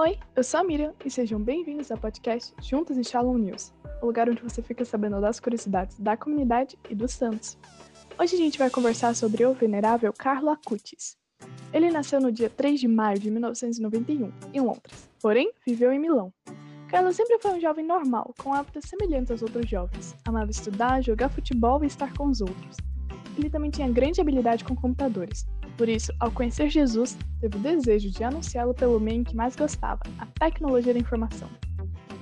Oi, eu sou a Miriam e sejam bem-vindos ao podcast Juntos em Shalom News, o lugar onde você fica sabendo das curiosidades da comunidade e dos santos. Hoje a gente vai conversar sobre o venerável Carlo Acutis. Ele nasceu no dia 3 de maio de 1991, em Londres, porém viveu em Milão. Carlo sempre foi um jovem normal, com hábitos semelhantes aos outros jovens. Amava estudar, jogar futebol e estar com os outros. Ele também tinha grande habilidade com computadores. Por isso, ao conhecer Jesus, teve o desejo de anunciá-lo pelo meio em que mais gostava, a tecnologia da informação.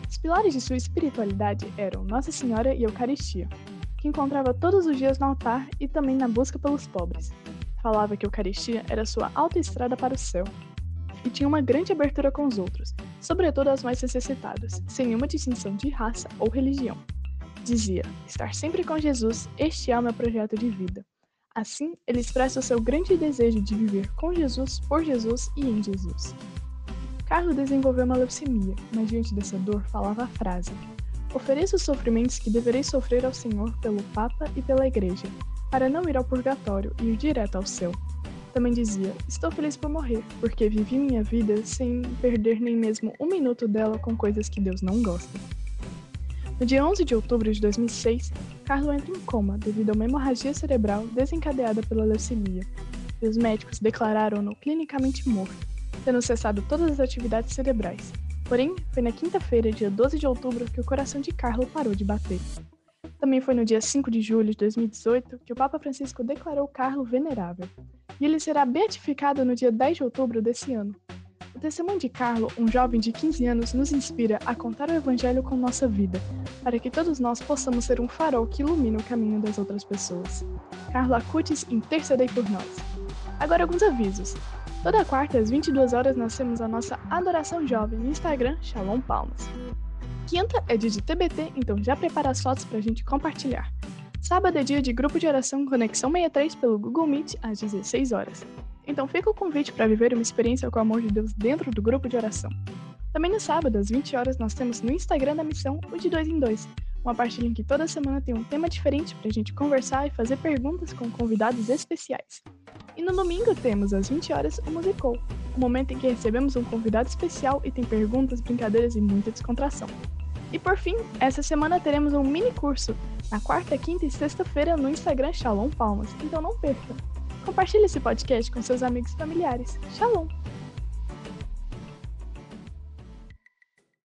Os pilares de sua espiritualidade eram Nossa Senhora e Eucaristia, que encontrava todos os dias no altar e também na busca pelos pobres. Falava que Eucaristia era sua autoestrada para o céu, e tinha uma grande abertura com os outros, sobretudo aos mais necessitados, sem nenhuma distinção de raça ou religião. Dizia: estar sempre com Jesus, este é o meu projeto de vida. Assim, ele expressa o seu grande desejo de viver com Jesus, por Jesus e em Jesus. Carlos desenvolveu uma leucemia, mas diante dessa dor falava a frase: Ofereça os sofrimentos que devereis sofrer ao Senhor pelo Papa e pela Igreja, para não ir ao purgatório e ir direto ao céu. Também dizia: Estou feliz por morrer, porque vivi minha vida sem perder nem mesmo um minuto dela com coisas que Deus não gosta. No dia 11 de outubro de 2006, Carlo entra em coma devido a uma hemorragia cerebral desencadeada pela leucemia, e os médicos declararam-no clinicamente morto, tendo cessado todas as atividades cerebrais. Porém, foi na quinta-feira, dia 12 de outubro, que o coração de Carlo parou de bater. Também foi no dia 5 de julho de 2018 que o Papa Francisco declarou Carlo venerável, e ele será beatificado no dia 10 de outubro desse ano. Testemunho de Carlo, um jovem de 15 anos, nos inspira a contar o Evangelho com nossa vida, para que todos nós possamos ser um farol que ilumina o caminho das outras pessoas. Carlo Acutis, intercedei por nós. Agora alguns avisos. Toda quarta às 22 horas nós temos a nossa Adoração Jovem no Instagram Shalom Palmas. Quinta é dia de TBT, então já prepara as fotos para a gente compartilhar. Sábado é dia de grupo de oração Conexão 63 pelo Google Meet às 16 horas. Então fica o convite para viver uma experiência com o amor de Deus dentro do grupo de oração. Também no sábado, às 20 horas, nós temos no Instagram da missão o de dois em dois, uma partilha em que toda semana tem um tema diferente para a gente conversar e fazer perguntas com convidados especiais. E no domingo temos, às 20 horas, o Musicou, o momento em que recebemos um convidado especial e tem perguntas, brincadeiras e muita descontração. E por fim, essa semana teremos um mini curso, na quarta, quinta e sexta-feira no Instagram Shalom Palmas, então não perca! Compartilhe esse podcast com seus amigos e familiares. Shalom!